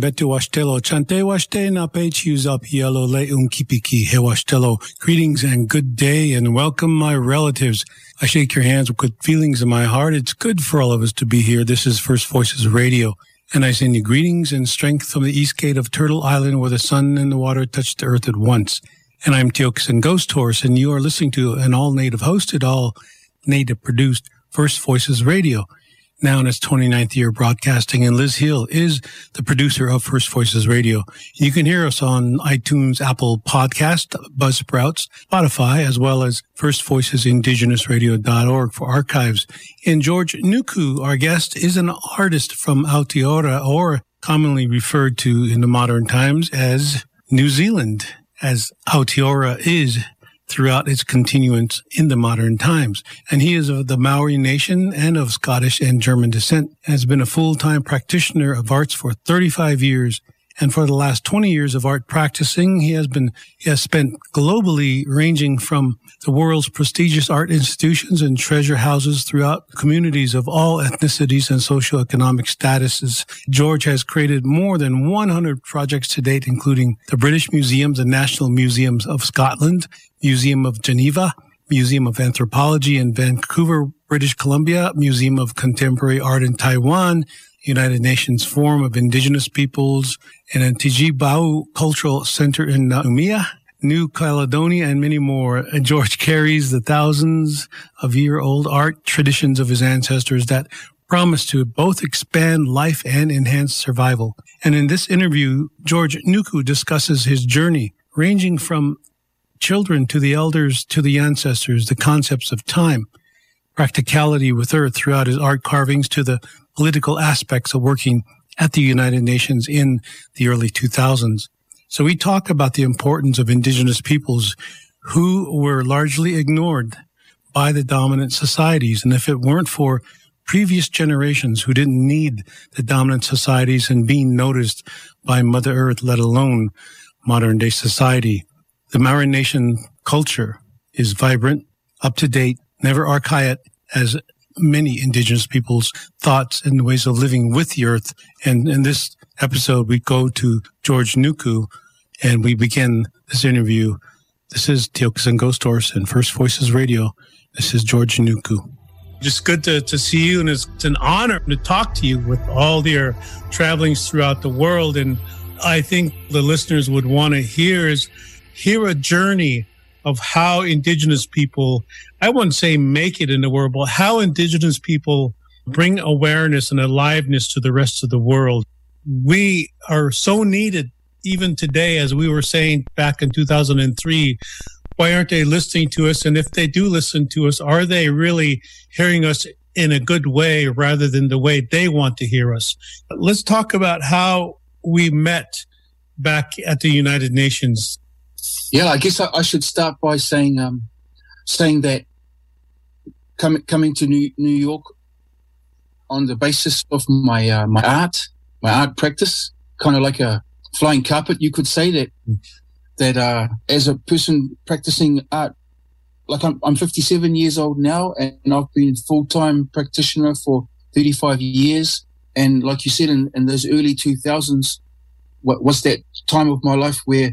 Chasha. Betu Washtelo, Chante Washte na Pechius up yellow le unkipiki um he Washtelo. Greetings and good day and welcome my relatives. I shake your hands with good feelings in my heart. It's good for all of us to be here. This is First Voices Radio. And I send you greetings and strength from the east gate of Turtle Island where the sun and the water touch the earth at once. And I'm Tiokasin Ghost Horse and you are listening to an all native hosted, all native produced First Voices Radio now in its 29th year broadcasting. And Liz Hill is the producer of First Voices Radio. You can hear us on iTunes, Apple Podcast, Buzzsprouts, Spotify, as well as First Voices Indigenous firstvoicesindigenousradio.org for archives. And George Nuku, our guest, is an artist from Aotearoa, or commonly referred to in the modern times as New Zealand, as Aotearoa is throughout its continuance in the modern times. And he is of the Maori nation and of Scottish and German descent, has been a full-time practitioner of arts for 35 years and for the last 20 years of art practicing, he has been, he has spent globally ranging from the world's prestigious art institutions and treasure houses throughout communities of all ethnicities and socioeconomic statuses. George has created more than 100 projects to date, including the British Museum, the National Museums of Scotland, Museum of Geneva, Museum of Anthropology in Vancouver, British Columbia, Museum of Contemporary Art in Taiwan, United Nations Forum of Indigenous Peoples, and a Tjibaou Cultural Center in Nouméa, New Caledonia, and many more. George carries the thousands of year old art traditions of his ancestors that promise to both expand life and enhance survival. And in this interview, George Nuku discusses his journey, ranging from children to the elders to the ancestors, the concepts of time, practicality with earth throughout his art carvings to the political aspects of working at the United Nations in the early 2000s. So we talk about the importance of indigenous peoples who were largely ignored by the dominant societies. And if it weren't for previous generations who didn't need the dominant societies and being noticed by Mother Earth, let alone modern day society, the Maori Nation culture is vibrant, up to date, never archaic, as many indigenous people's thoughts and ways of living with the earth. And in this episode, we go to George Nuku and we begin this interview. This is Tiokasin Ghost Horse and First Voices Radio. This is George Nuku. Just good to, to see you, and it's, it's an honor to talk to you with all your travelings throughout the world. And I think the listeners would want to hear is hear a journey of how indigenous people, I wouldn't say make it in the world, but how indigenous people bring awareness and aliveness to the rest of the world. We are so needed even today, as we were saying back in 2003. Why aren't they listening to us? And if they do listen to us, are they really hearing us in a good way rather than the way they want to hear us? Let's talk about how we met back at the United Nations yeah, I guess I, I should start by saying um, saying that coming coming to New, New York on the basis of my uh, my art, my art practice, kind of like a flying carpet, you could say that that uh, as a person practicing art, like I'm, I'm 57 years old now, and I've been full time practitioner for 35 years. And like you said, in, in those early 2000s, what was that time of my life where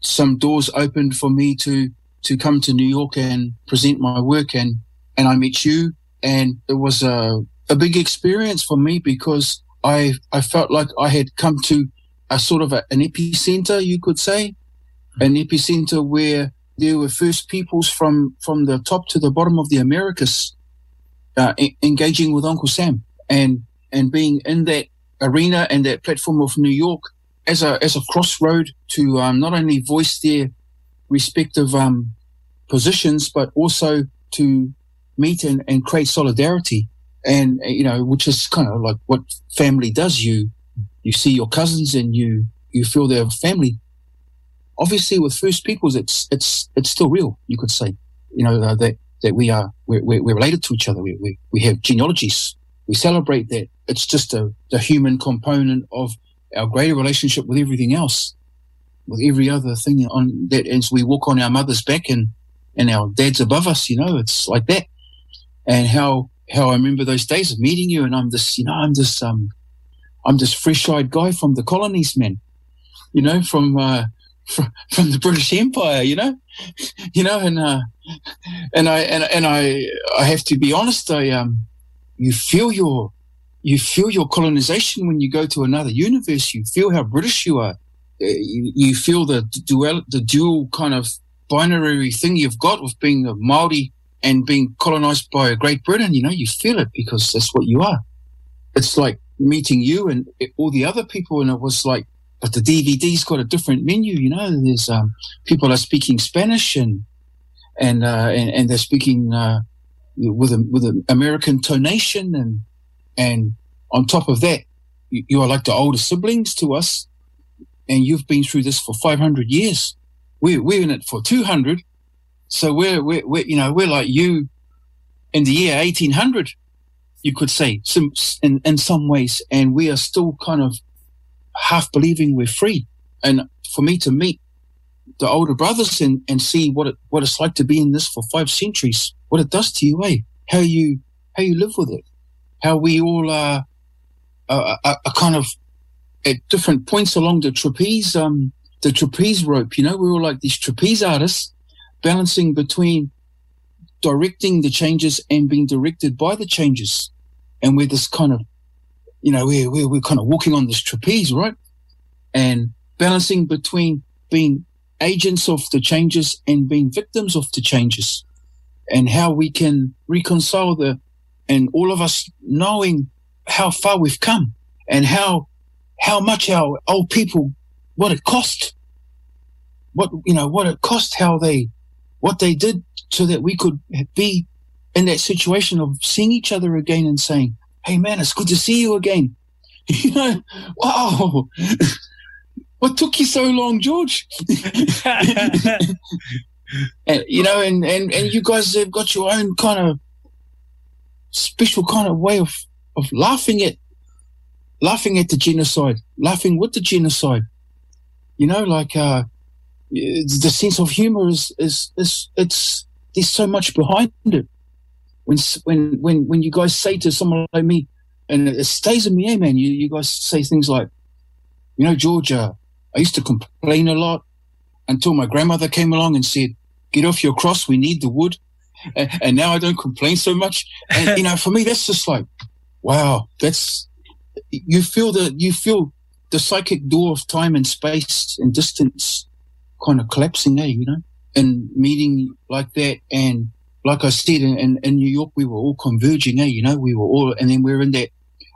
some doors opened for me to to come to New York and present my work, and and I met you, and it was a a big experience for me because I I felt like I had come to a sort of a, an epicenter, you could say, an epicenter where there were first peoples from from the top to the bottom of the Americas uh, engaging with Uncle Sam. And and being in that arena and that platform of New York as a as a crossroad to um, not only voice their respective um, positions but also to meet and, and create solidarity. And you know which is kind of like what family does. You you see your cousins and you you feel they're family. Obviously with first peoples it's it's it's still real you could say. You know uh, that that we are we're, we're, related to each other. We, we, we have genealogies. We celebrate that. It's just a the human component of our greater relationship with everything else with every other thing on that as we walk on our mother's back and and our dad's above us you know it's like that and how how I remember those days of meeting you, and I'm this, you know, I'm this, um, I'm this fresh-eyed guy from the colonies, man. You know, from uh, from, from the British Empire, you know, you know, and uh, and I and and I I have to be honest, I um, you feel your you feel your colonization when you go to another universe. You feel how British you are. Uh, you, feel the dual the dual kind of binary thing you've got with being a Maori and being colonized by a Great Britain, you know, you feel it because that's what you are. It's like meeting you and all the other people, and it was like, but the DVD's got a different menu, you know. There's um, people are speaking Spanish and and uh, and, and they're speaking uh, with a with an American tonation, and and on top of that, you, are like the older siblings to us, and you've been through this for 500 years. We're we're in it for 200, so we're, we're, we're, you know, we're like you in the year 1800, you could say, in, in some ways. And we are still kind of half believing we're free. And for me to meet the older brothers and, and see what it, what it's like to be in this for five centuries, what it does to you, eh? How you, how you live with it, how we all are, are kind of at different points along the trapeze, um, the trapeze rope, you know, we were like these trapeze artists balancing between directing the changes and being directed by the changes. And we're this kind of, you know, we're, we're, we're kind of walking on this trapeze, right? And balancing between being agents of the changes and being victims of the changes and how we can reconcile the, and all of us knowing how far we've come and how, how much our old people, what it cost, what, you know, what it cost, how they, what they did so that we could be in that situation of seeing each other again and saying, Hey man, it's good to see you again. You know, wow. what took you so long, George? and, you know, and, and, and you guys have got your own kind of special kind of way of, of laughing at, laughing at the genocide, laughing with the genocide. You know, like, uh, the sense of humor is, is, is, it's, there's so much behind it. When, when, when, when you guys say to someone like me, and it stays in me, eh, man, you, you guys say things like, you know, Georgia, I used to complain a lot until my grandmother came along and said, get off your cross. We need the wood. And, and now I don't complain so much. And, you know, for me, that's just like, wow, that's, you feel the, you feel the psychic door of time and space and distance kind of collapsing, there, you know, and meeting like that. And like I said, in, in, in New York, we were all converging, there, you know, we were all, and then we're in that,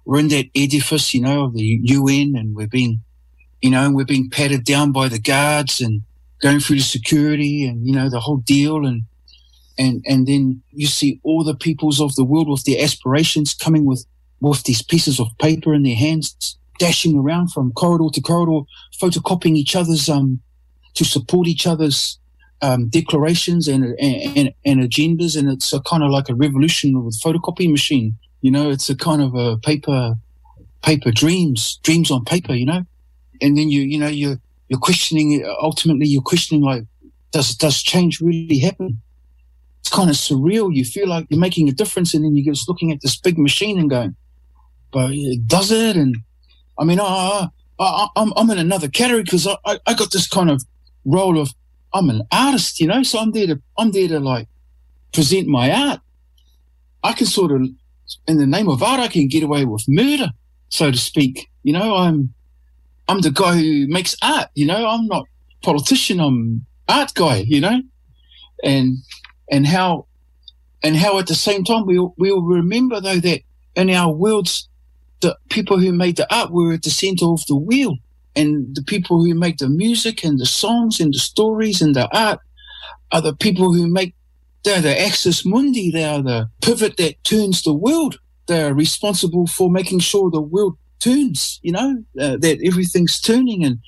we're in that edifice, you know, of the UN and we're being, you know, and we're being patted down by the guards and going through the security and, you know, the whole deal. And, and, and then you see all the peoples of the world with their aspirations coming with, with these pieces of paper in their hands, dashing around from corridor to corridor, photocopying each other's, um, to support each other's um, declarations and, and, and agendas. And it's a kind of like a revolution with photocopy machine. You know, it's a kind of a paper, paper dreams, dreams on paper. You know, and then you, you know, you're you're questioning. Ultimately, you're questioning like, does does change really happen? It's kind of surreal. You feel like you're making a difference, and then you're just looking at this big machine and going, but it does it? And I mean, I, I, I'm, I'm in another category because I, I, I got this kind of role of I'm an artist, you know, so I'm there to, I'm there to like present my art. I can sort of, in the name of art, I can get away with murder, so to speak. You know, I'm, I'm the guy who makes art, you know, I'm not politician, I'm art guy, you know, and, and how, and how at the same time we'll, we'll remember though that in our worlds, the people who made the art were at the center of the wheel. And the people who make the music and the songs and the stories and the art are the people who make, they're the axis mundi. They are the pivot that turns the world. They are responsible for making sure the world turns, you know, uh, that everything's turning. And,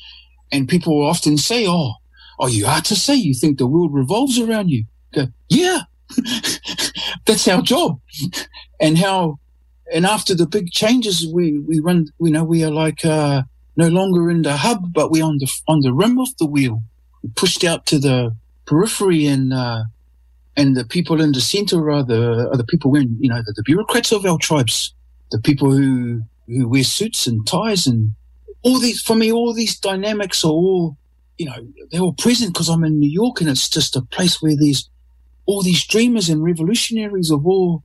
and people often say, Oh, oh, you are to say you think the world revolves around you. Yeah, that's our job. and how and after the big changes, we, we run, you know, we are like, uh, no longer in the hub, but we're on the, on the rim of the wheel, we pushed out to the periphery and, uh, and the people in the center are the, are the people when, you know, the, the bureaucrats of our tribes, the people who, who wear suits and ties and all these, for me, all these dynamics are all, you know, they're all present because I'm in New York and it's just a place where there's all these dreamers and revolutionaries of all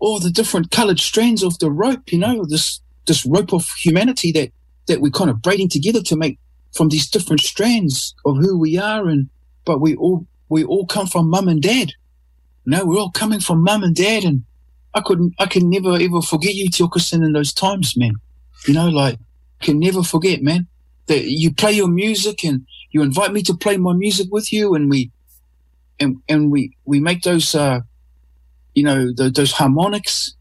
all the different colored strands of the rope, you know, this, this rope of humanity that, that we're kind of braiding together to make from these different strands of who we are. And, but we all, we all come from mum and dad. You know, we're all coming from mum and dad. And I couldn't, I can never ever forget you, Tiokasin, in those times, man. You know, like, can never forget, man, that you play your music and you invite me to play my music with you and we, and, and we, we make those, uh, you know, the, those harmonics,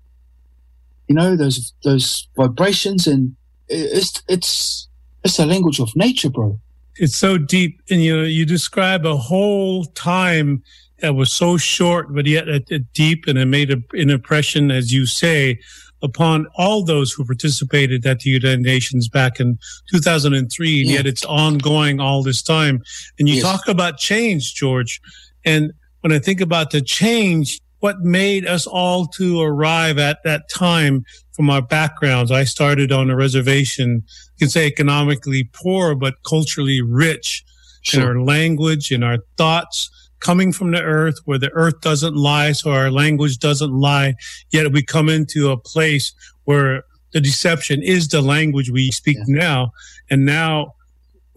you know, those, those vibrations and it's, it's, it's a language of nature, bro. It's so deep. And you know, you describe a whole time that was so short, but yet a deep and it made a, an impression, as you say, upon all those who participated at the United Nations back in 2003. And yeah. yet it's ongoing all this time. And you yes. talk about change, George. And when I think about the change, what made us all to arrive at that time from our backgrounds. I started on a reservation, you can say economically poor, but culturally rich sure. in our language, in our thoughts, coming from the earth where the earth doesn't lie, so our language doesn't lie. Yet we come into a place where the deception is the language we speak yeah. now. And now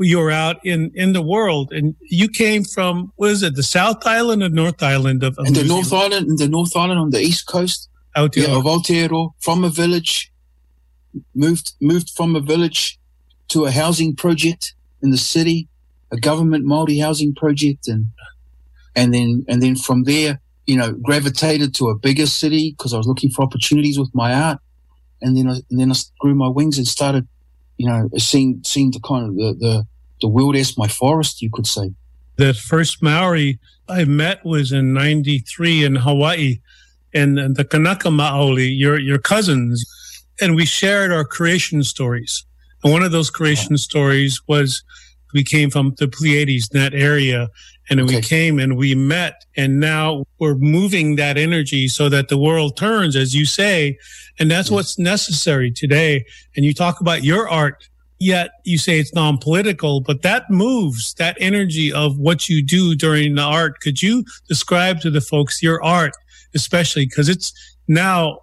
you're out in in the world, and you came from what is it, the South Island or North Island of, of the North Island, in the North Island on the east coast. Aotearoa. Yeah, of Aotearoa, from a village, moved moved from a village to a housing project in the city, a government multi housing project, and and then and then from there, you know, gravitated to a bigger city because I was looking for opportunities with my art, and then I, and then I grew my wings and started you know, seeing seeing the kind of the, the the as my forest, you could say. The first Maori I met was in '93 in Hawaii, and, and the Kanaka Maoli, your your cousins, and we shared our creation stories. And one of those creation stories was we came from the Pleiades, in that area, and okay. we came and we met and now we're moving that energy so that the world turns, as you say. And that's what's necessary today. And you talk about your art, yet you say it's non-political, but that moves that energy of what you do during the art. Could you describe to the folks your art, especially because it's now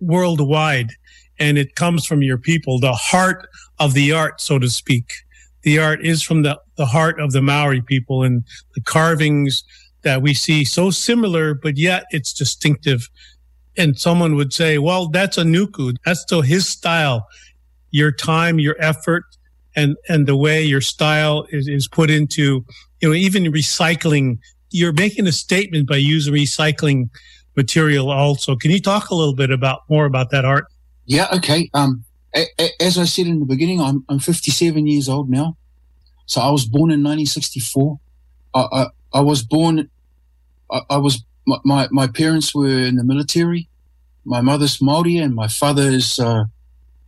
worldwide and it comes from your people, the heart of the art, so to speak the art is from the, the heart of the Maori people and the carvings that we see so similar, but yet it's distinctive. And someone would say, well, that's a nuku. That's still his style. Your time, your effort, and, and the way your style is, is put into, you know, even recycling. You're making a statement by using recycling material also. Can you talk a little bit about more about that art? Yeah. Okay. Um, as I said in the beginning, I'm, I'm 57 years old now. So I was born in 1964. I, I, I was born, I, I was, my, my parents were in the military my mother's Maori and my father is uh,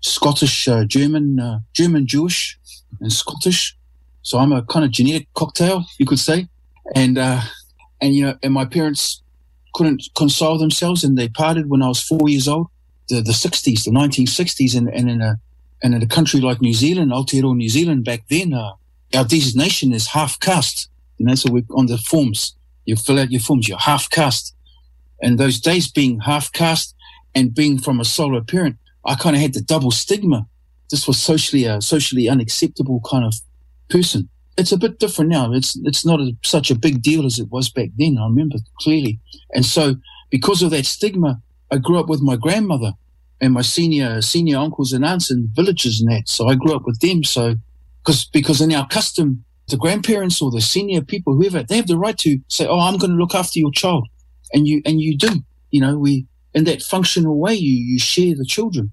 Scottish, uh, German, uh, German Jewish, and Scottish. So I'm a kind of genetic cocktail, you could say. And uh, and you know, and my parents couldn't console themselves, and they parted when I was four years old. The the 60s, the 1960s, and, and in a and in a country like New Zealand, Aotearoa New Zealand back then, uh, our designation is half caste. And that's what we on the forms. You fill out your forms, you're half caste. And those days being half caste and being from a solo parent, I kind of had the double stigma. This was socially a socially unacceptable kind of person. It's a bit different now. It's it's not a, such a big deal as it was back then. I remember clearly. And so, because of that stigma, I grew up with my grandmother and my senior senior uncles and aunts in villagers and that. So I grew up with them. So because because in our custom, the grandparents or the senior people, whoever, they have the right to say, "Oh, I'm going to look after your child," and you and you do. You know, we in that functional way, you you share the children.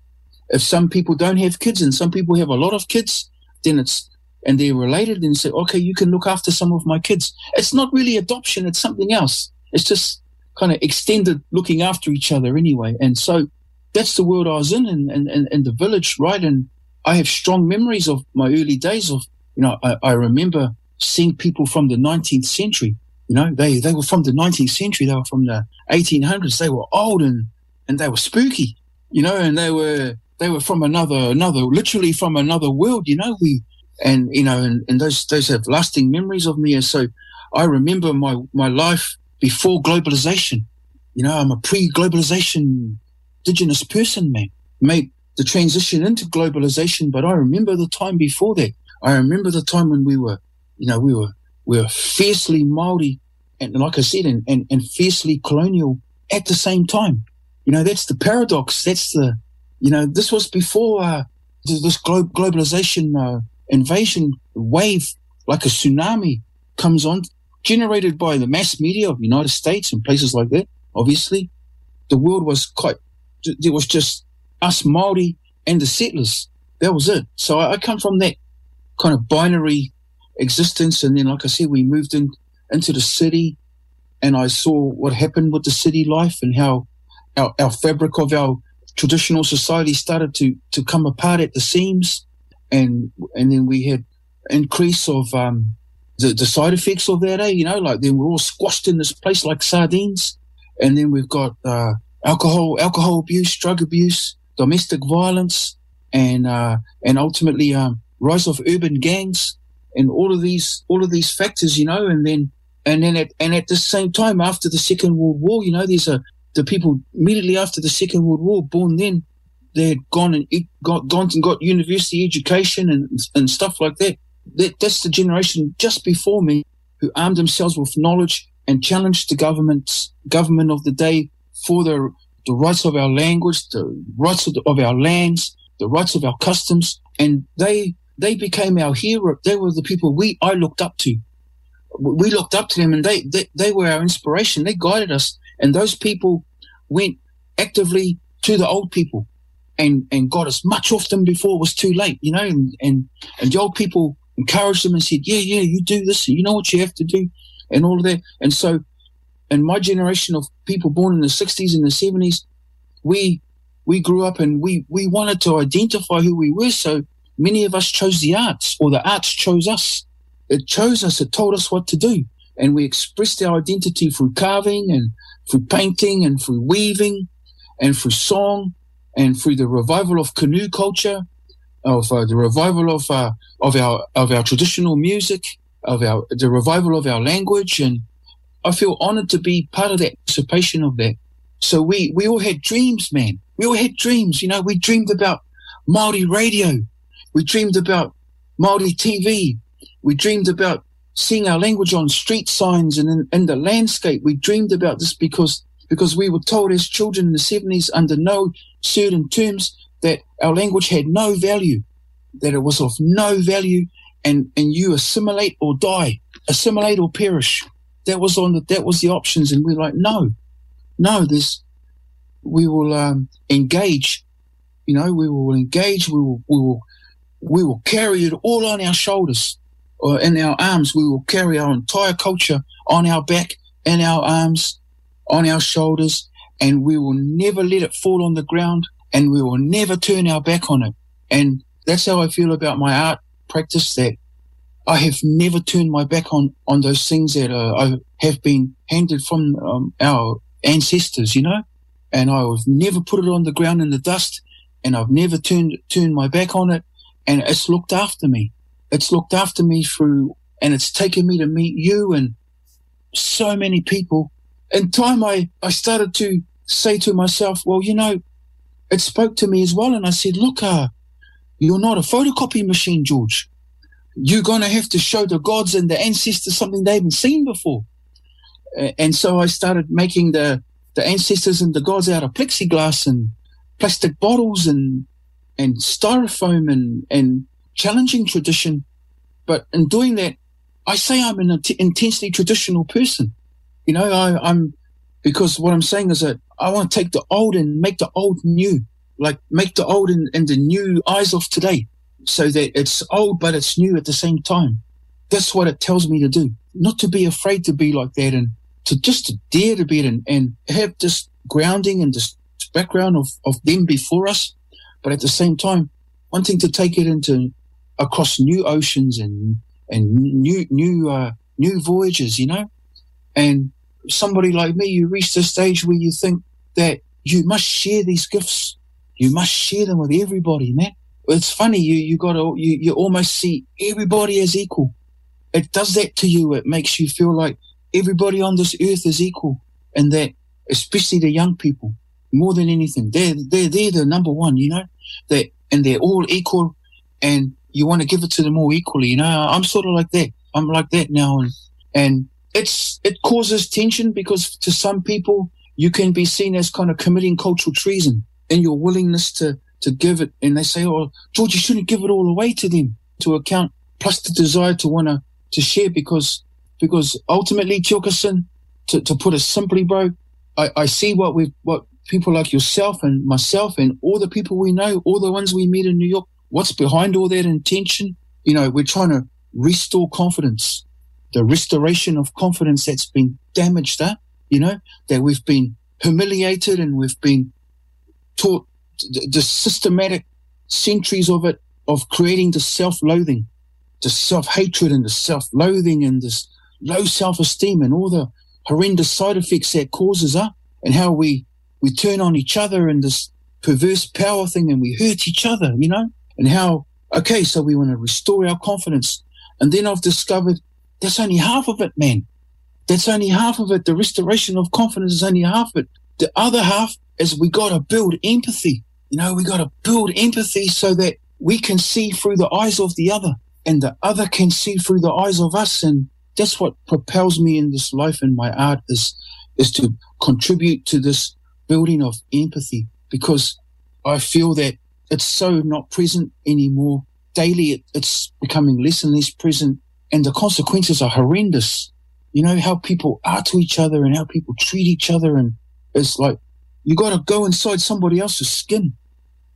If some people don't have kids and some people have a lot of kids, then it's and they're related and say, "Okay, you can look after some of my kids." It's not really adoption; it's something else. It's just kind of extended looking after each other anyway. And so that's the world I was in, and in, in, in the village, right? And I have strong memories of my early days of, you know, I, I remember seeing people from the 19th century. You know, they, they were from the 19th century. They were from the 1800s. They were old and, and they were spooky, you know, and they were, they were from another, another, literally from another world, you know, we, and, you know, and, and those, those have lasting memories of me. And so I remember my, my life before globalization. You know, I'm a pre-globalization indigenous person, man. Mate, the transition into globalization, but I remember the time before that. I remember the time when we were, you know, we were we were fiercely Maori and like I said, and, and, and fiercely colonial at the same time. You know, that's the paradox. That's the, you know, this was before uh, this glo- globalization uh, invasion wave, like a tsunami, comes on, generated by the mass media of the United States and places like that. Obviously, the world was quite. There was just us Maori and the settlers. That was it. So I, I come from that kind of binary existence, and then, like I said, we moved in into the city, and I saw what happened with the city life and how our, our fabric of our traditional society started to to come apart at the seams, and and then we had increase of um, the, the side effects of that, eh? You know, like then we're all squashed in this place like sardines, and then we've got uh, alcohol, alcohol abuse, drug abuse, domestic violence, and uh, and ultimately um, rise of urban gangs, and all of these all of these factors, you know, and then and then at and at the same time after the Second World War, you know, there's a the people immediately after the Second World War born then they had gone and got gone and got university education and and stuff like that. that. That's the generation just before me who armed themselves with knowledge and challenged the government's government of the day for the the rights of our language, the rights of, the, of our lands, the rights of our customs, and they they became our hero. They were the people we I looked up to. We looked up to them, and they they, they were our inspiration. They guided us, and those people went actively to the old people and and got as much off them before it was too late, you know. And and, and the old people encouraged them and said, "Yeah, yeah, you do this, you know what you have to do," and all of that. And so and my generation of people born in the 60s and the 70s, we we grew up and we we wanted to identify who we were. So many of us chose the arts, or the arts chose us. It chose us. It told us what to do, and we expressed our identity through carving and through painting and through weaving and through song and through the revival of canoe culture, of uh, the revival of uh, of our of our traditional music, of our the revival of our language and I feel honored to be part of that participation of that. So we, we all had dreams, man. We all had dreams. You know, we dreamed about Maori radio. We dreamed about Maori TV. We dreamed about seeing our language on street signs and in, in the landscape. We dreamed about this because, because we were told as children in the 70s under no certain terms that our language had no value, that it was of no value and, and you assimilate or die, assimilate or perish that was on the that was the options, and we are like, no, no, this we will um, engage. You know, we will engage. We will we will we will carry it all on our shoulders or in our arms. We will carry our entire culture on our back, in our arms, on our shoulders, and we will never let it fall on the ground and we will never turn our back on it. And that's how I feel about my art practice that I have never turned my back on, on those things that uh, I have been handed from um, our ancestors, you know, and I have never put it on the ground in the dust and I've never turned, turned my back on it. And it's looked after me. It's looked after me through, and it's taken me to meet you and so many people. In time, I, I started to say to myself, well, you know, it spoke to me as well. And I said, look, uh, you're not a photocopy machine, George. You're going to have to show the gods and the ancestors something they haven't seen before. Uh, and so I started making the, the ancestors and the gods out of plexiglass and plastic bottles and, and styrofoam and, and challenging tradition. But in doing that, I say I'm an intensely traditional person. You know, I, I'm, because what I'm saying is that I want to take the old and make the old new, like make the old and, and the new eyes of today so that it's old, but it's new at the same time. That's what it tells me to do. Not to be afraid to be like that and to just to dare to be it and, and have this grounding and this background of, of them before us, but at the same time, wanting to take it into across new oceans and, and new, new, uh, new voyages, you know? And somebody like me, you reach the stage where you think that you must share these gifts. You must share them with everybody, man. It's funny, you, you gotta, you, you almost see everybody as equal. It does that to you. It makes you feel like everybody on this earth is equal and that, especially the young people, more than anything, they're, they're, they're the number one, you know, that, and they're all equal and you want to give it to them all equally, you know, I'm sort of like that. I'm like that now. And, and it's, it causes tension because to some people, you can be seen as kind of committing cultural treason in your willingness to, to give it. And they say, oh, George, you shouldn't give it all away to them to account, plus the desire to want to, to share because, because ultimately, Tiokasin, to, to put it simply, bro, I, I see what we what people like yourself and myself and all the people we know, all the ones we meet in New York, what's behind all that intention? You know, we're trying to restore confidence, the restoration of confidence that's been damaged, huh? you know, that we've been humiliated and we've been taught the systematic centuries of it, of creating the self-loathing, the self-hatred and the self-loathing and this low self-esteem and all the horrendous side effects that causes up and how we, we turn on each other and this perverse power thing and we hurt each other, you know, and how, okay, so we want to restore our confidence. And then I've discovered that's only half of it, man. That's only half of it. The restoration of confidence is only half of it. The other half is we got to build empathy. You know, we got to build empathy so that we can see through the eyes of the other and the other can see through the eyes of us. And that's what propels me in this life and my art is, is to contribute to this building of empathy because I feel that it's so not present anymore. Daily, it, it's becoming less and less present and the consequences are horrendous you know, how people are to each other and how people treat each other. And it's like, you got to go inside somebody else's skin.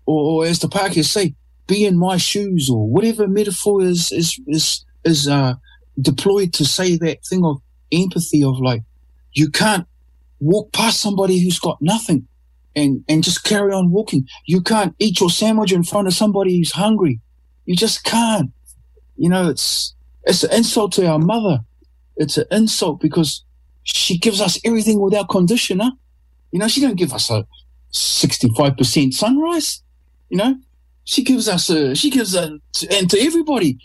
Or, or as the Pākehā say, be in my shoes or whatever metaphor is, is, is, is, uh, deployed to say that thing of empathy of like, you can't walk past somebody who's got nothing and, and just carry on walking. You can't eat your sandwich in front of somebody who's hungry. You just can't. You know, it's, it's an insult to our mother it's an insult because she gives us everything without conditioner. You know, she don't give us a 65% sunrise. You know, she gives us a, she gives a, and to everybody,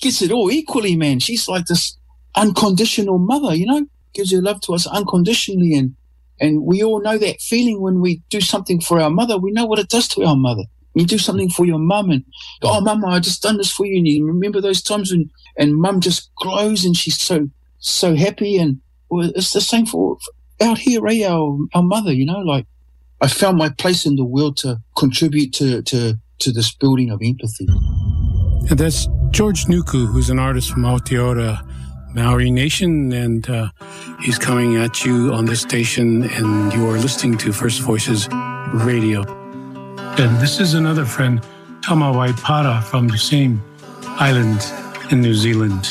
gets it all equally, man. She's like this unconditional mother, you know, gives her love to us unconditionally. And, and we all know that feeling when we do something for our mother. We know what it does to our mother. You do something for your mum and, oh, mama, I just done this for you. And you remember those times when and mum just glows and she's so so happy and well, it's the same for, for out here eh our, our mother you know like i found my place in the world to contribute to to to this building of empathy and that's george nuku who's an artist from aotearoa maori nation and uh, he's coming at you on this station and you are listening to first voices radio and this is another friend tama waipara from the same island in New Zealand.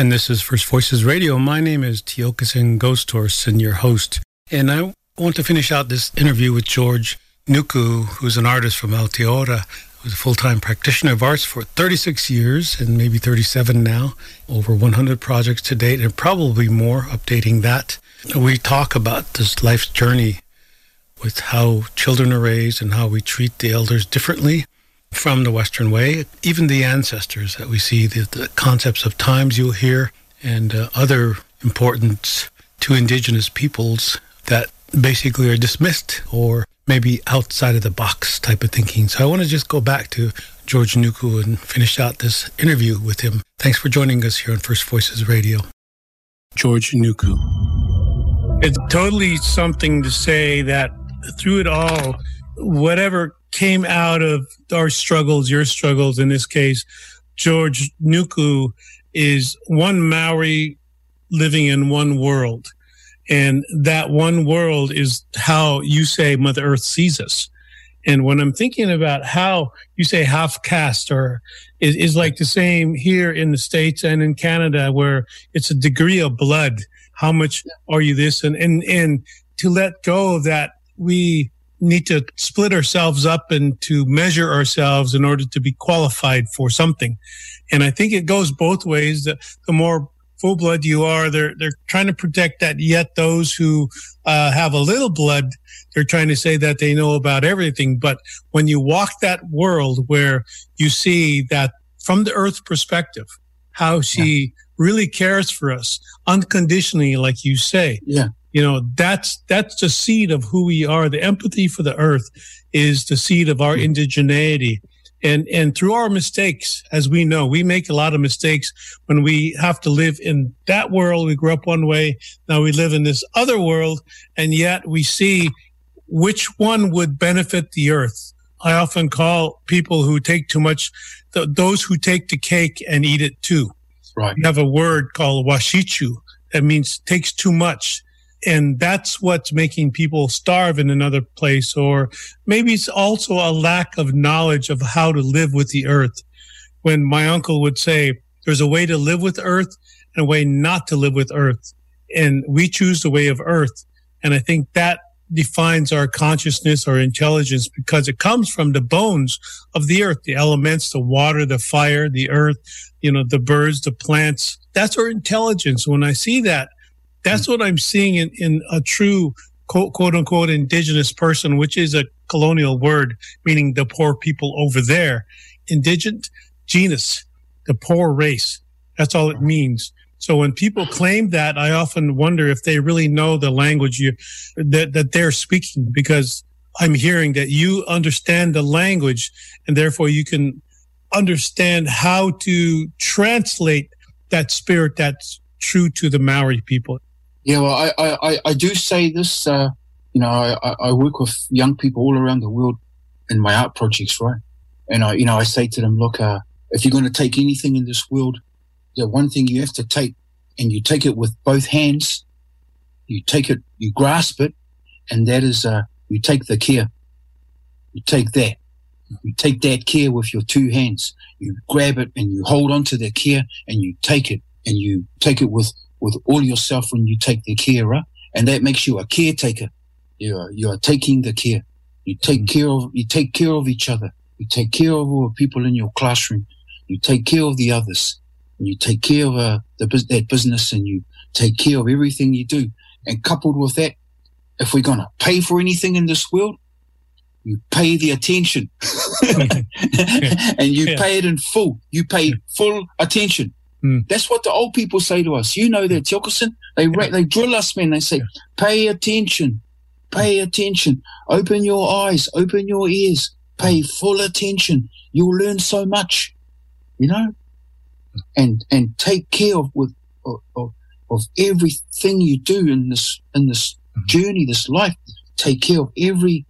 And this is First Voices Radio. My name is Horse and your host. And I want to finish out this interview with George Nuku, who's an artist from Aotearoa, who's a full-time practitioner of arts for 36 years and maybe 37 now, over 100 projects to date and probably more updating that. We talk about this life's journey with how children are raised and how we treat the elders differently from the Western way, even the ancestors that we see, the, the concepts of times you'll hear, and uh, other importance to indigenous peoples that basically are dismissed or maybe outside of the box type of thinking. So I want to just go back to George Nuku and finish out this interview with him. Thanks for joining us here on First Voices Radio. George Nuku. It's totally something to say that through it all, whatever came out of our struggles, your struggles in this case, George Nuku is one Maori living in one world. And that one world is how you say Mother Earth sees us. And when I'm thinking about how you say half caste or is, is like the same here in the States and in Canada, where it's a degree of blood. How much are you this? And, and, and to let go of that, we need to split ourselves up and to measure ourselves in order to be qualified for something. And I think it goes both ways. The, the more full blood you are, they're, they're trying to protect that. Yet those who uh, have a little blood, they're trying to say that they know about everything. But when you walk that world where you see that from the earth perspective, how she yeah. really cares for us unconditionally, like you say. Yeah you know that's that's the seed of who we are. The empathy for the earth is the seed of our hmm. indigeneity. And and through our mistakes as we know we make a lot of mistakes when we have to live in that world. We grew up one way now we live in this other world and yet we see which one would benefit the earth. I often call people who take too much th- those who take the cake and eat it too. Right. We have a word called wasichu that means takes too much and that's what's making people starve in another place or maybe it's also a lack of knowledge of how to live with the earth. When my uncle would say there's a way to live with earth and a way not to live with earth. And we choose the way of earth. And i think that defines our consciousness or intelligence because it comes from the bones of the earth the elements the water the fire the earth you know the birds the plants. That's our intelligence. When i see that that's what I'm seeing in, in a true quote, quote unquote indigenous person, which is a colonial word meaning the poor people over there. Indigent genus, the poor race. That's all it means. So when people claim that, I often wonder if they really know the language you, that, that they're speaking because I'm hearing that you understand the language and therefore you can understand how to translate that spirit that's true to the Maori people. Yeah, well, I, I, I do say this. Uh, you know, I, I work with young people all around the world in my art projects, right? And I, you know, I say to them, look, uh, if you're going to take anything in this world, the one thing you have to take, and you take it with both hands, you take it, you grasp it, and that is, uh, you take the care. You take that. You take that care with your two hands. You grab it and you hold on to the care and you take it and you take it with with all yourself when you take the carer, and that makes you a caretaker. You are, you are taking the care. You take mm-hmm. care of you take care of each other. You take care of all the people in your classroom. You take care of the others. And you take care of uh, the that business, and you take care of everything you do. And coupled with that, if we're gonna pay for anything in this world, you pay the attention, and you yeah. pay it in full. You pay full attention. Mm. That's what the old people say to us. You know that, Tiokasin. They yeah. they drill us, man. They say, yeah. pay attention, pay attention, open your eyes, open your ears, pay full attention. You'll learn so much, you know, and and take care of with of, of everything you do in this in this mm-hmm. journey, this life. Take care of every,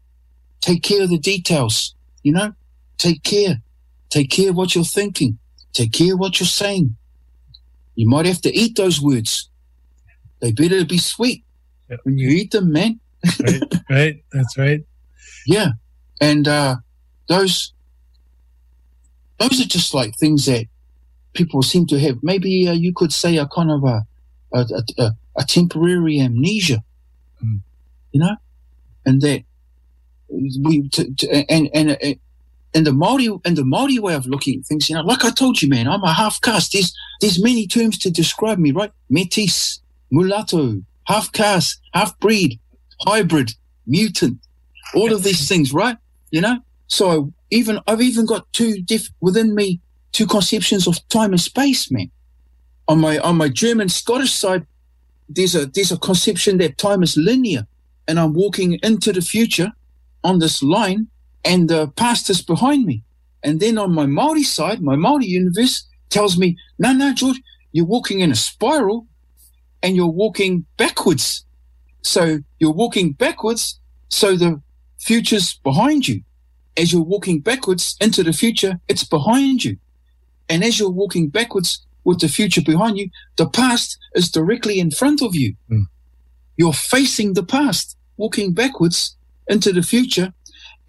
take care of the details. You know, take care, take care of what you're thinking, take care of what you're saying you might have to eat those words. They better be sweet yep. when you eat them, man. right, right. That's right. Yeah. And uh, those those are just like things that people seem to have maybe uh, you could say a kind of a a, a, a temporary amnesia, mm. you know, and that we to, to, and and uh, and the Maori and the Maori way of looking at things, you know, like I told you, man, I'm a half caste. There's there's many terms to describe me, right? Metis, mulatto, half caste, half breed, hybrid, mutant, all of these things, right? You know, so I, even I've even got two diff within me two conceptions of time and space, man. On my on my German Scottish side, there's a there's a conception that time is linear, and I'm walking into the future on this line and the past is behind me. And then on my Maori side, my Maori universe tells me, no, no, George, you're walking in a spiral and you're walking backwards. So you're walking backwards. So the future's behind you. As you're walking backwards into the future, it's behind you. And as you're walking backwards with the future behind you, the past is directly in front of you. Mm. You're facing the past, walking backwards into the future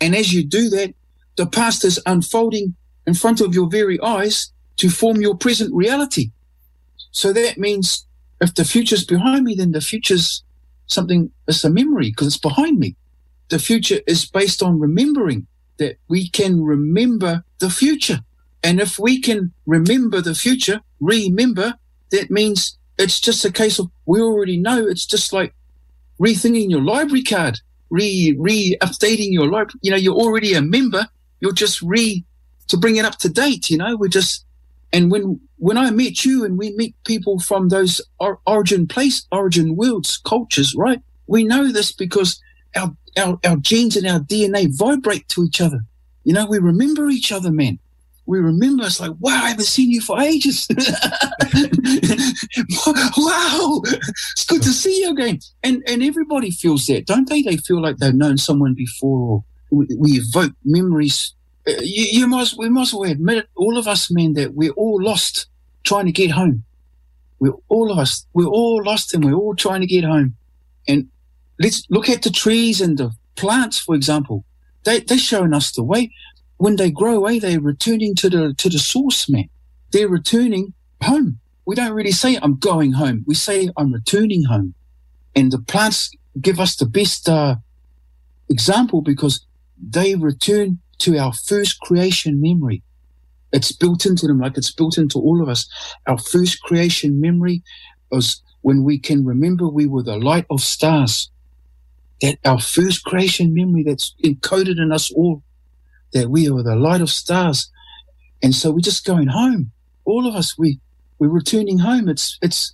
and as you do that, the past is unfolding in front of your very eyes to form your present reality. So that means if the future's behind me, then the future's something, it's a memory because it's behind me. The future is based on remembering that we can remember the future. And if we can remember the future, remember, that means it's just a case of we already know. It's just like rethinking your library card re re updating your life. You know, you're already a member. You're just re to bring it up to date. You know, we're just and when when I meet you and we meet people from those or, origin place, origin worlds, cultures, right? We know this because our, our our genes and our DNA vibrate to each other. You know, we remember each other, man we remember it's like, wow, I haven't seen you for ages. wow, it's good to see you again. And and everybody feels that, don't they? They feel like they've known someone before. We, we evoke memories. Uh, you, you must, we must well admit it, all of us men, that we're all lost trying to get home. We're all of us, we're all lost and we're all trying to get home. And let's look at the trees and the plants, for example. They, they're showing us the way when they grow away, they're returning to the to the source, man. They're returning home. We don't really say I'm going home. We say I'm returning home. And the plants give us the best uh, example because they return to our first creation memory. It's built into them like it's built into all of us. Our first creation memory was when we can remember we were the light of stars. That our first creation memory that's encoded in us all that we are the light of stars. And so we're just going home. All of us, we, we're returning home. It's, it's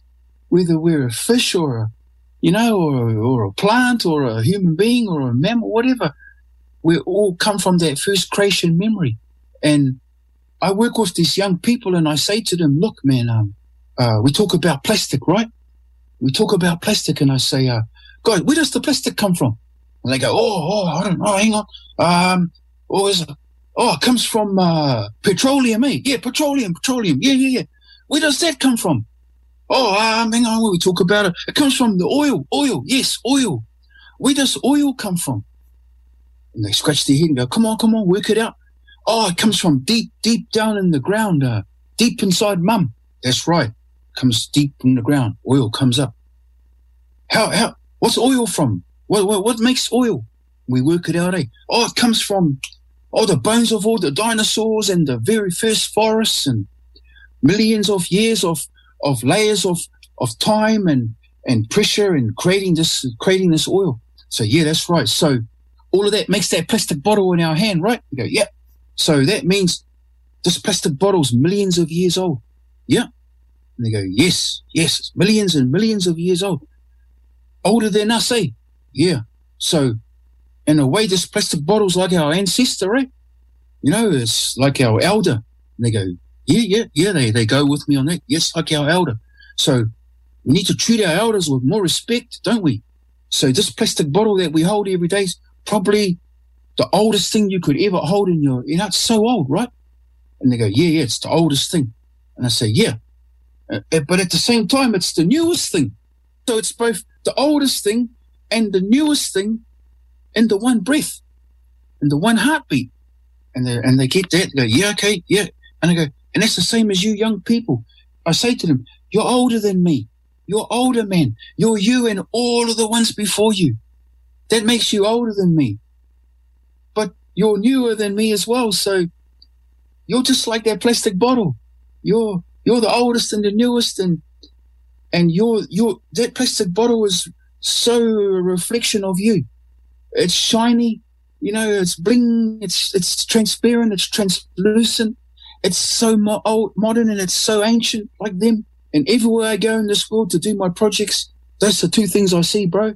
whether we're a fish or a, you know, or, or a plant or a human being or a mammal, whatever. We all come from that first creation memory. And I work with these young people and I say to them, look, man, um, uh, we talk about plastic, right? We talk about plastic and I say, uh, guys, where does the plastic come from? And they go, oh, oh, I don't know, hang on. Um, or is it? Oh, it comes from uh, petroleum, eh? Yeah, petroleum, petroleum. Yeah, yeah, yeah. Where does that come from? Oh, um, hang on, we talk about it. It comes from the oil, oil. Yes, oil. Where does oil come from? And they scratch their head and go, come on, come on, work it out. Oh, it comes from deep, deep down in the ground, uh, deep inside mum. That's right. Comes deep in the ground. Oil comes up. How, how, what's oil from? What, what, what makes oil? We work it out, eh? Oh, it comes from all the bones of all the dinosaurs and the very first forests and millions of years of, of layers of, of time and, and pressure and creating this, creating this oil. So yeah, that's right. So all of that makes that plastic bottle in our hand, right? We go, yeah. So that means this plastic bottle's millions of years old. Yeah. And they go, yes, yes, millions and millions of years old. Older than us, eh? Yeah. So in a way, this plastic bottle's like our ancestor, right? You know, it's like our elder. And they go, yeah, yeah, yeah, they, they go with me on that. Yes, like our elder. So we need to treat our elders with more respect, don't we? So this plastic bottle that we hold every day is probably the oldest thing you could ever hold in your, you know, it's so old, right? And they go, yeah, yeah, it's the oldest thing. And I say, yeah. Uh, uh but at the same time, it's the newest thing. So it's both the oldest thing and the newest thing in the one breath, in the one heartbeat. And they, and they get that, go, yeah, okay, yeah. And I go, And that's the same as you young people. I say to them, you're older than me. You're older, man. You're you and all of the ones before you. That makes you older than me. But you're newer than me as well. So you're just like that plastic bottle. You're you're the oldest and the newest and and you're you're that plastic bottle is so a reflection of you. It's shiny, you know, it's bling, it's it's transparent, it's translucent, it's so mo- old, modern and it's so ancient like them. And everywhere I go in this world to do my projects, those are two things I see, bro.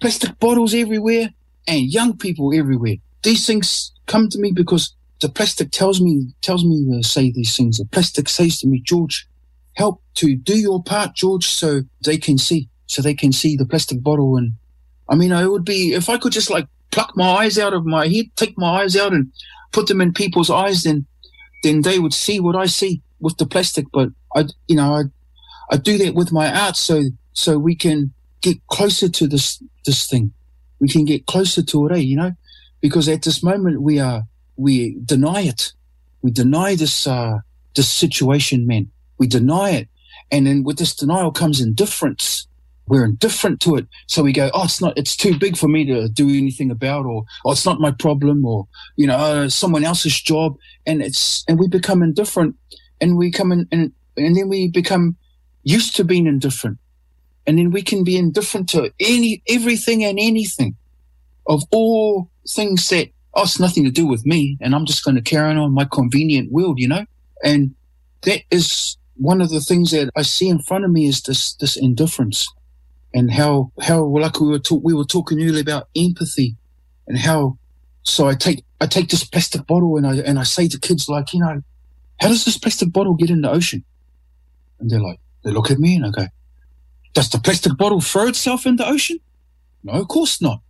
Plastic bottles everywhere and young people everywhere. These things come to me because the plastic tells me tells me to say these things. The plastic says to me, George, help to do your part, George, so they can see, so they can see the plastic bottle. And I mean, I would be if I could just like pluck my eyes out of my head, take my eyes out, and put them in people's eyes, then then they would see what I see with the plastic. But I, you know, I I do that with my art, so so we can get closer to this this thing. We can get closer to it, eh? You know, because at this moment we are we deny it. We deny this uh, this situation, man. We deny it, and then with this denial comes indifference. We're indifferent to it, so we go, "Oh, it's not. It's too big for me to do anything about," or "Oh, it's not my problem," or you know, uh, someone else's job, and it's and we become indifferent, and we come in, and and then we become used to being indifferent, and then we can be indifferent to any everything and anything, of all things that oh, it's nothing to do with me, and I'm just going to carry on my convenient world, you know? And that is one of the things that I see in front of me is this this indifference, and how how like we were talk, we were talking earlier about empathy, and how so I take I take this plastic bottle and I and I say to kids like you know, how does this plastic bottle get in the ocean? And they're like they look at me and I go, does the plastic bottle throw itself in the ocean? No, of course not.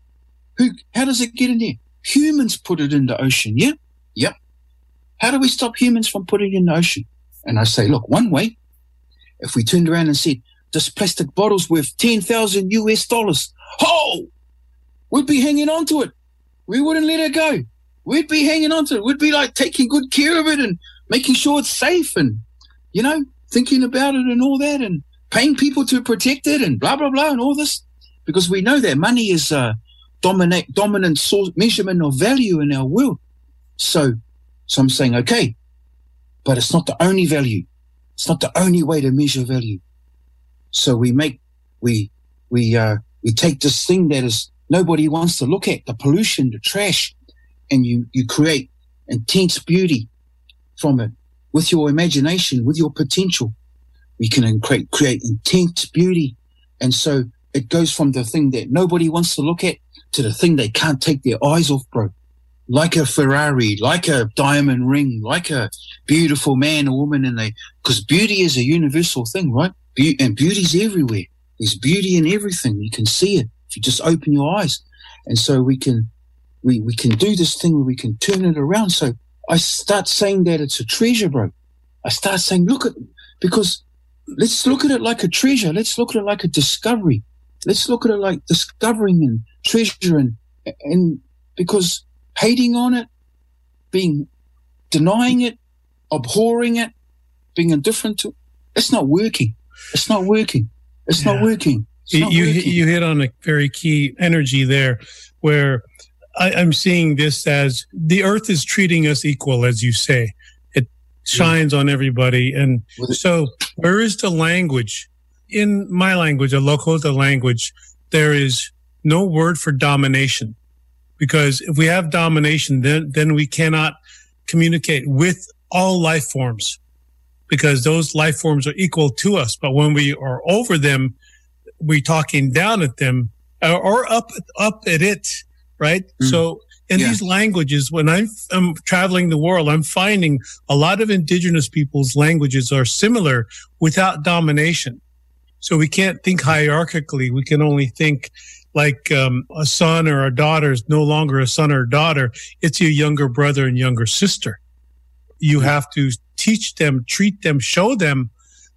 Who? How does it get in there? Humans put it in the ocean. Yeah? Yep. How do we stop humans from putting it in the ocean? And I say, look, one way, if we turned around and said, this plastic bottle's worth 10,000 US dollars. Oh, we'd be hanging on to it. We wouldn't let it go. We'd be hanging on to it. We'd be like taking good care of it and making sure it's safe and, you know, thinking about it and all that and paying people to protect it and blah, blah, blah and all this. Because we know that money is, a dominate, dominant source, measurement of value in our world. So, so I'm saying, okay, but it's not the only value. It's not the only way to measure value. So we make, we, we, uh, we take this thing that is nobody wants to look at, the pollution, the trash, and you, you create intense beauty from it with your imagination, with your potential. We can create, create intense beauty. And so it goes from the thing that nobody wants to look at to the thing they can't take their eyes off, bro. Like a Ferrari, like a diamond ring, like a beautiful man or woman, and they, because beauty is a universal thing, right? Be- and beauty's everywhere. There's beauty in everything. You can see it if you just open your eyes. And so we can, we, we can do this thing where we can turn it around. So I start saying that it's a treasure, bro. I start saying, look at, because let's look at it like a treasure. Let's look at it like a discovery. Let's look at it like discovering and treasure and, and because hating on it, being denying it, abhorring it, being indifferent to it, it's not working. It's not working. It's yeah. not working. It's not you, working. you hit on a very key energy there where I, I'm seeing this as the earth is treating us equal, as you say. It shines yeah. on everybody. And so where is the language? In my language, a Lakota language, there is no word for domination because if we have domination, then, then we cannot communicate with all life forms because those life forms are equal to us. But when we are over them, we talking down at them or up, up at it, right? Mm. So in yeah. these languages, when I'm, I'm, traveling the world, I'm finding a lot of indigenous people's languages are similar without domination. So we can't think hierarchically. We can only think like um, a son or a daughter is no longer a son or a daughter. It's your younger brother and younger sister. You mm-hmm. have to teach them, treat them, show them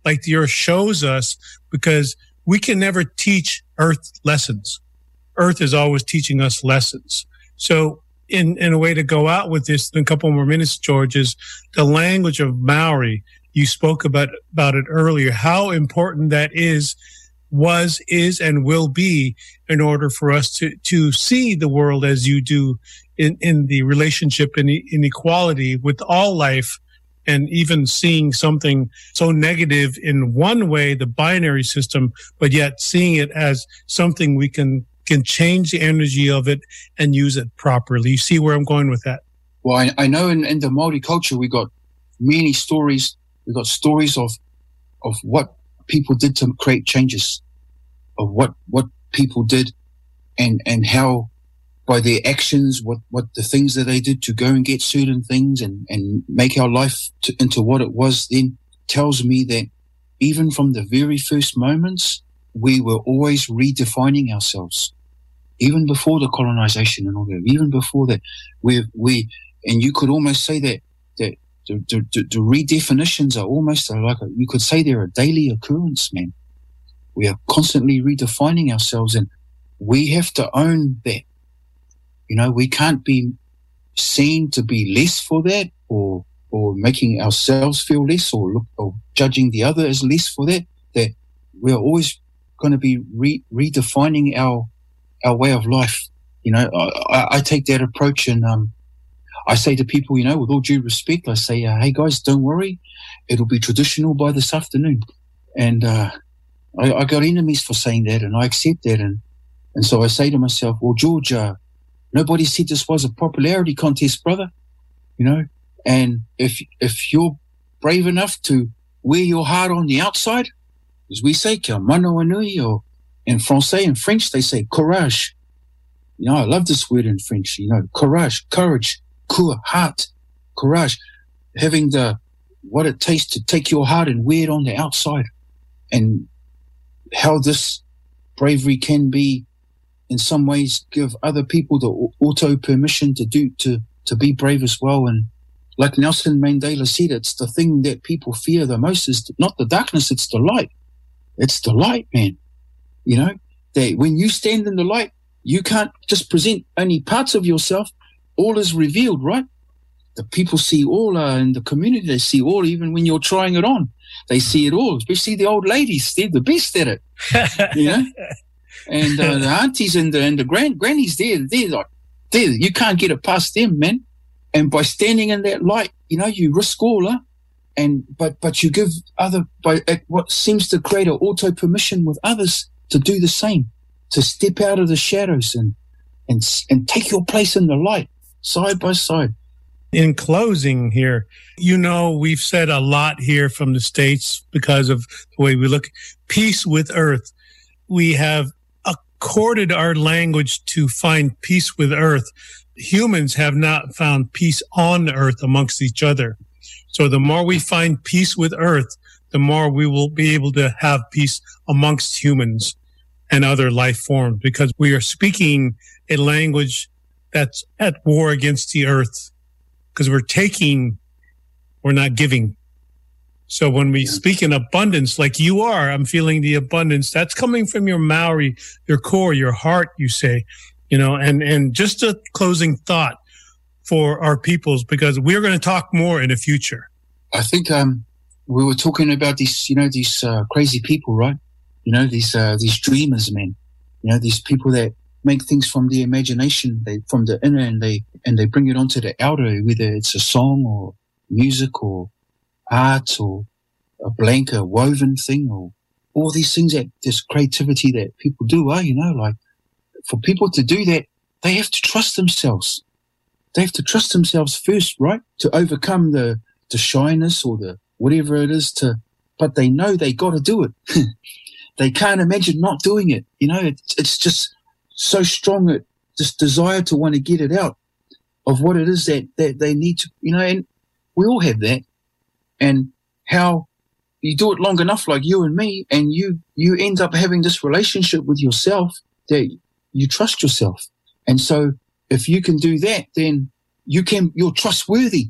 like the earth shows us because we can never teach earth lessons. Earth is always teaching us lessons. So in, in a way to go out with this in a couple more minutes, George, is the language of Maori. You spoke about, about it earlier, how important that is, was, is, and will be in order for us to, to see the world as you do in, in the relationship and inequality with all life and even seeing something so negative in one way, the binary system, but yet seeing it as something we can can change the energy of it and use it properly. You see where I'm going with that? Well, I, I know in, in the Maori culture we got many stories. We got stories of of what people did to create changes, of what what people did, and and how by their actions, what, what the things that they did to go and get certain things and, and make our life to, into what it was then tells me that even from the very first moments, we were always redefining ourselves. Even before the colonization and all that, even before that, we, we, and you could almost say that, that the, the, the, redefinitions are almost like a, you could say they're a daily occurrence, man. We are constantly redefining ourselves and we have to own that you know, we can't be seen to be less for that or, or making ourselves feel less or, look, or judging the other as less for that, that we're always going to be re- redefining our, our way of life. You know, I, I take that approach and, um, I say to people, you know, with all due respect, I say, uh, hey guys, don't worry. It'll be traditional by this afternoon. And, uh, I, I, got enemies for saying that and I accept that. And, and so I say to myself, well, George, uh, Nobody said this was a popularity contest, brother. You know, and if if you're brave enough to wear your heart on the outside, as we say, manawanui, or in Francais and French, they say courage. You know, I love this word in French, you know, courage, courage, cour, heart, courage, having the, what it takes to take your heart and wear it on the outside and how this bravery can be in some ways give other people the auto permission to do to to be brave as well. And like Nelson Mandela said it's the thing that people fear the most is not the darkness it's the light. It's the light man. You know that when you stand in the light you can't just present only parts of yourself. All is revealed right? The people see all uh, in the community they see all even when you're trying it on. They see it all especially the old ladies they're the best at it. You know and uh, the aunties and the and the grand grannies there, they're like, there you can't get it past them, man. And by standing in that light, you know, you risk all, huh? and but but you give other by what seems to create an auto permission with others to do the same, to step out of the shadows and and and take your place in the light, side by side. In closing, here, you know, we've said a lot here from the states because of the way we look. Peace with Earth. We have corded our language to find peace with earth. Humans have not found peace on earth amongst each other. So the more we find peace with earth, the more we will be able to have peace amongst humans and other life forms because we are speaking a language that's at war against the earth because we're taking, we're not giving. So when we speak in abundance, like you are, I'm feeling the abundance that's coming from your Maori, your core, your heart, you say, you know, and, and just a closing thought for our peoples, because we're going to talk more in the future. I think, um, we were talking about these, you know, these, uh, crazy people, right? You know, these, uh, these dreamers, man, you know, these people that make things from the imagination, they, from the inner and they, and they bring it onto the outer, whether it's a song or music or, art or a blank, a woven thing or all these things that this creativity that people do, are, you know, like for people to do that, they have to trust themselves. They have to trust themselves first, right? To overcome the, the shyness or the whatever it is to, but they know they got to do it. they can't imagine not doing it. You know, it's, it's just so strong that this desire to want to get it out of what it is that, that they need to, you know, and we all have that and how you do it long enough, like you and me, and you, you end up having this relationship with yourself that you trust yourself. And so if you can do that, then you can, you're trustworthy.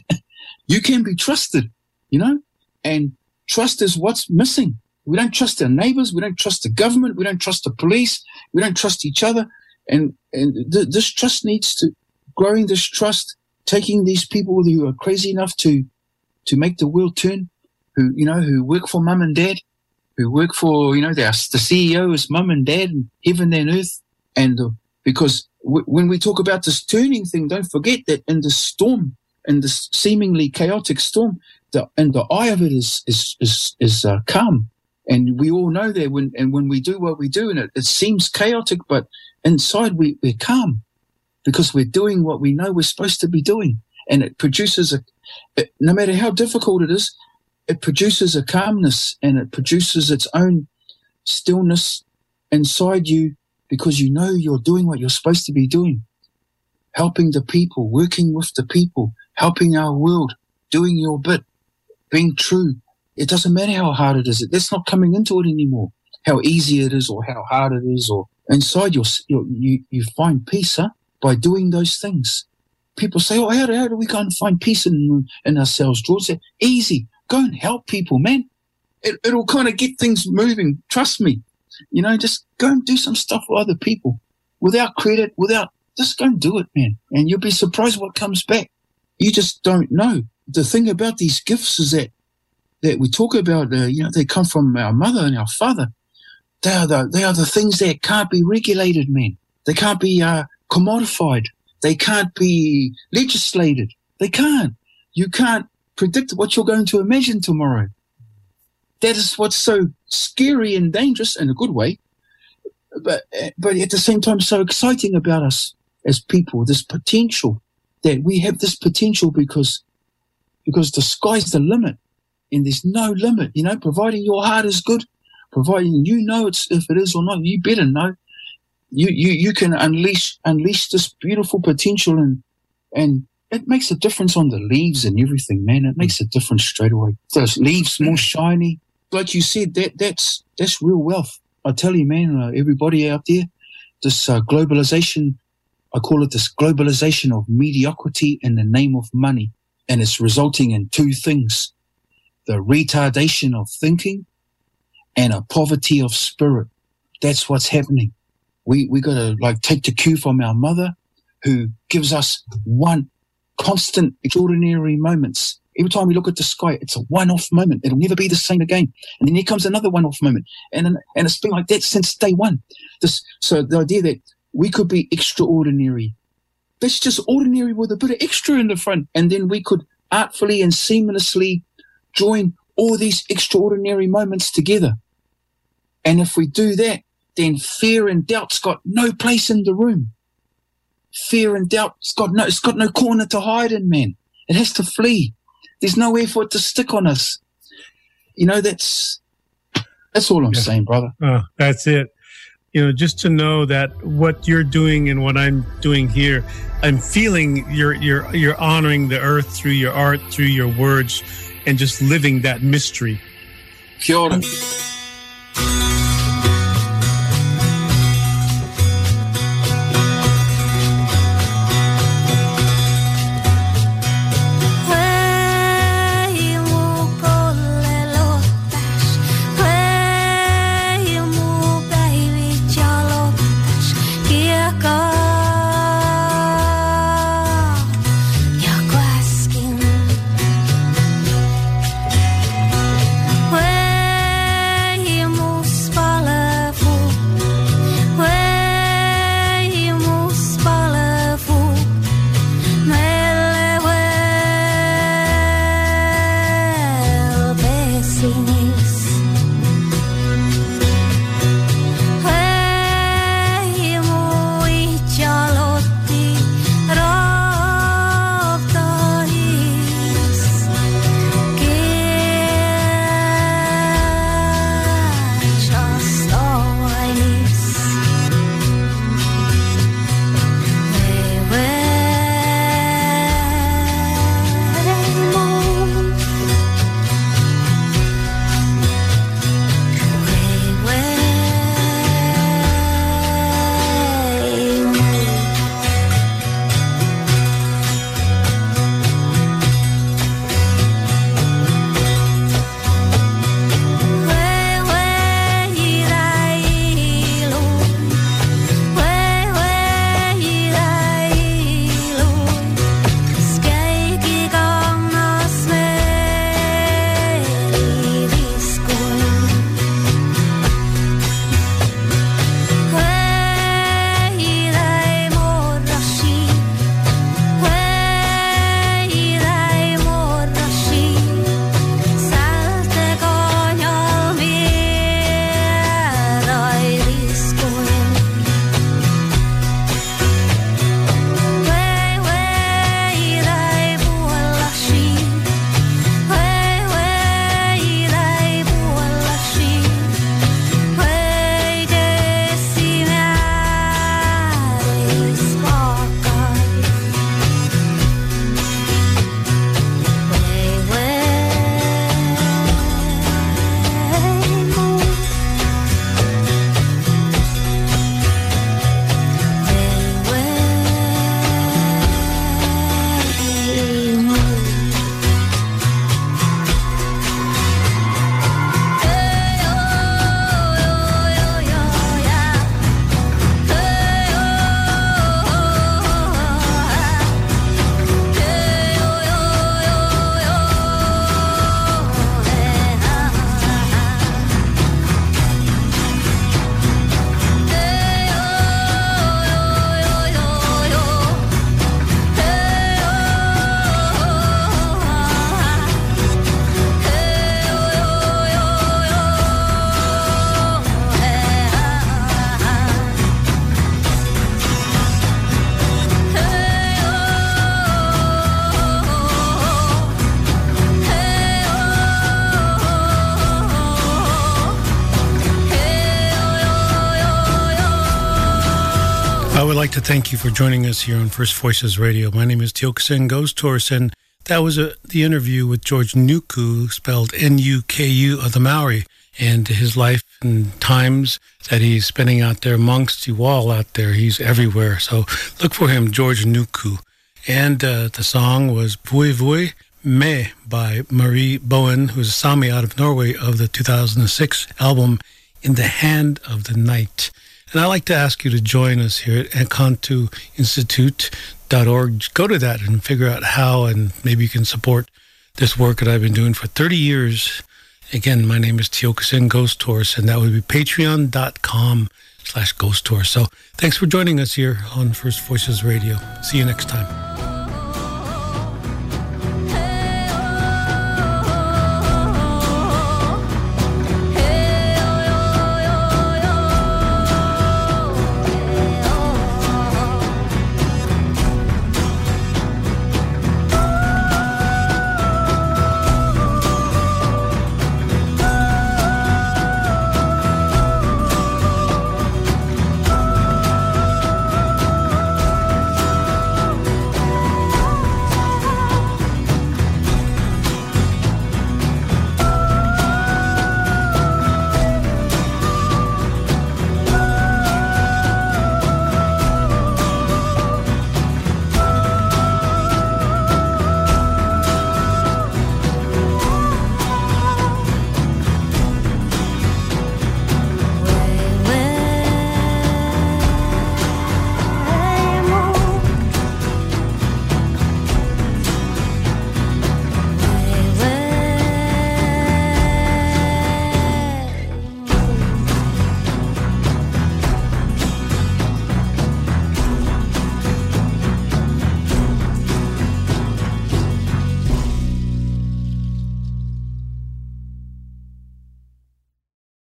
you can be trusted, you know, and trust is what's missing. We don't trust our neighbors. We don't trust the government. We don't trust the police. We don't trust each other. And, and th- this trust needs to growing this trust, taking these people who are crazy enough to, to make the world turn, who, you know, who work for mum and dad, who work for, you know, the, the CEO is mum and dad and heaven and earth. And uh, because w- when we talk about this turning thing, don't forget that in the storm, in this seemingly chaotic storm, the, and the eye of it is, is, is, is uh, calm. And we all know that when, and when we do what we do and it, it seems chaotic, but inside we, we're calm because we're doing what we know we're supposed to be doing. And it produces a, it, no matter how difficult it is, it produces a calmness and it produces its own stillness inside you because you know you're doing what you're supposed to be doing. Helping the people, working with the people, helping our world, doing your bit, being true. It doesn't matter how hard it is. That's not coming into it anymore. How easy it is or how hard it is or inside your, you, you find peace, huh? By doing those things. People say, oh, how do, how do we go and find peace in, in ourselves? George said, easy. Go and help people, man. It, it'll kind of get things moving. Trust me. You know, just go and do some stuff for other people without credit, without, just go and do it, man. And you'll be surprised what comes back. You just don't know. The thing about these gifts is that, that we talk about, uh, you know, they come from our mother and our father. They are the, they are the things that can't be regulated, man. They can't be, uh, commodified. They can't be legislated. They can't. You can't predict what you're going to imagine tomorrow. That is what's so scary and dangerous in a good way, but but at the same time so exciting about us as people. This potential that we have this potential because because the sky's the limit, and there's no limit. You know, providing your heart is good, providing you know it's if it is or not, you better know. You you you can unleash unleash this beautiful potential and and it makes a difference on the leaves and everything, man. It makes a difference straight away. Those leaves more shiny. Like you said, that that's that's real wealth. I tell you, man. Uh, everybody out there, this uh, globalization, I call it this globalization of mediocrity in the name of money, and it's resulting in two things: the retardation of thinking and a poverty of spirit. That's what's happening. We we got to like take the cue from our mother, who gives us one constant, extraordinary moments. Every time we look at the sky, it's a one-off moment. It'll never be the same again. And then here comes another one-off moment. And, and it's been like that since day one. This, so the idea that we could be extraordinary. That's just ordinary with a bit of extra in the front. And then we could artfully and seamlessly join all these extraordinary moments together. And if we do that, then fear and doubt's got no place in the room fear and doubt. It's got no, it's got no corner to hide in, man. It has to flee. There's nowhere for it to stick on us. You know, that's, that's all I'm yeah. saying, brother. Oh, that's it. You know, just to know that what you're doing and what I'm doing here, I'm feeling you're, you're, you're honoring the earth through your art, through your words, and just living that mystery. Kia ora. To thank you for joining us here on First Voices Radio. My name is Tours, and that was a, the interview with George Nuku, spelled N-U-K-U of the Maori, and his life and times that he's spending out there amongst you all out there. He's everywhere. So look for him, George Nuku. And uh, the song was Vui Vui Me by Mari Boine, who's a Sami out of Norway of the 2006 album In the Hand of the Night. And I'd like to ask you to join us here at Institute.org. Go to that and figure out how, and maybe you can support this work that I've been doing for 30 years. Again, my name is Tiokasin Ghosthorse, and that would be patreon.com slash ghost tour. So thanks for joining us here on First Voices Radio. See you next time.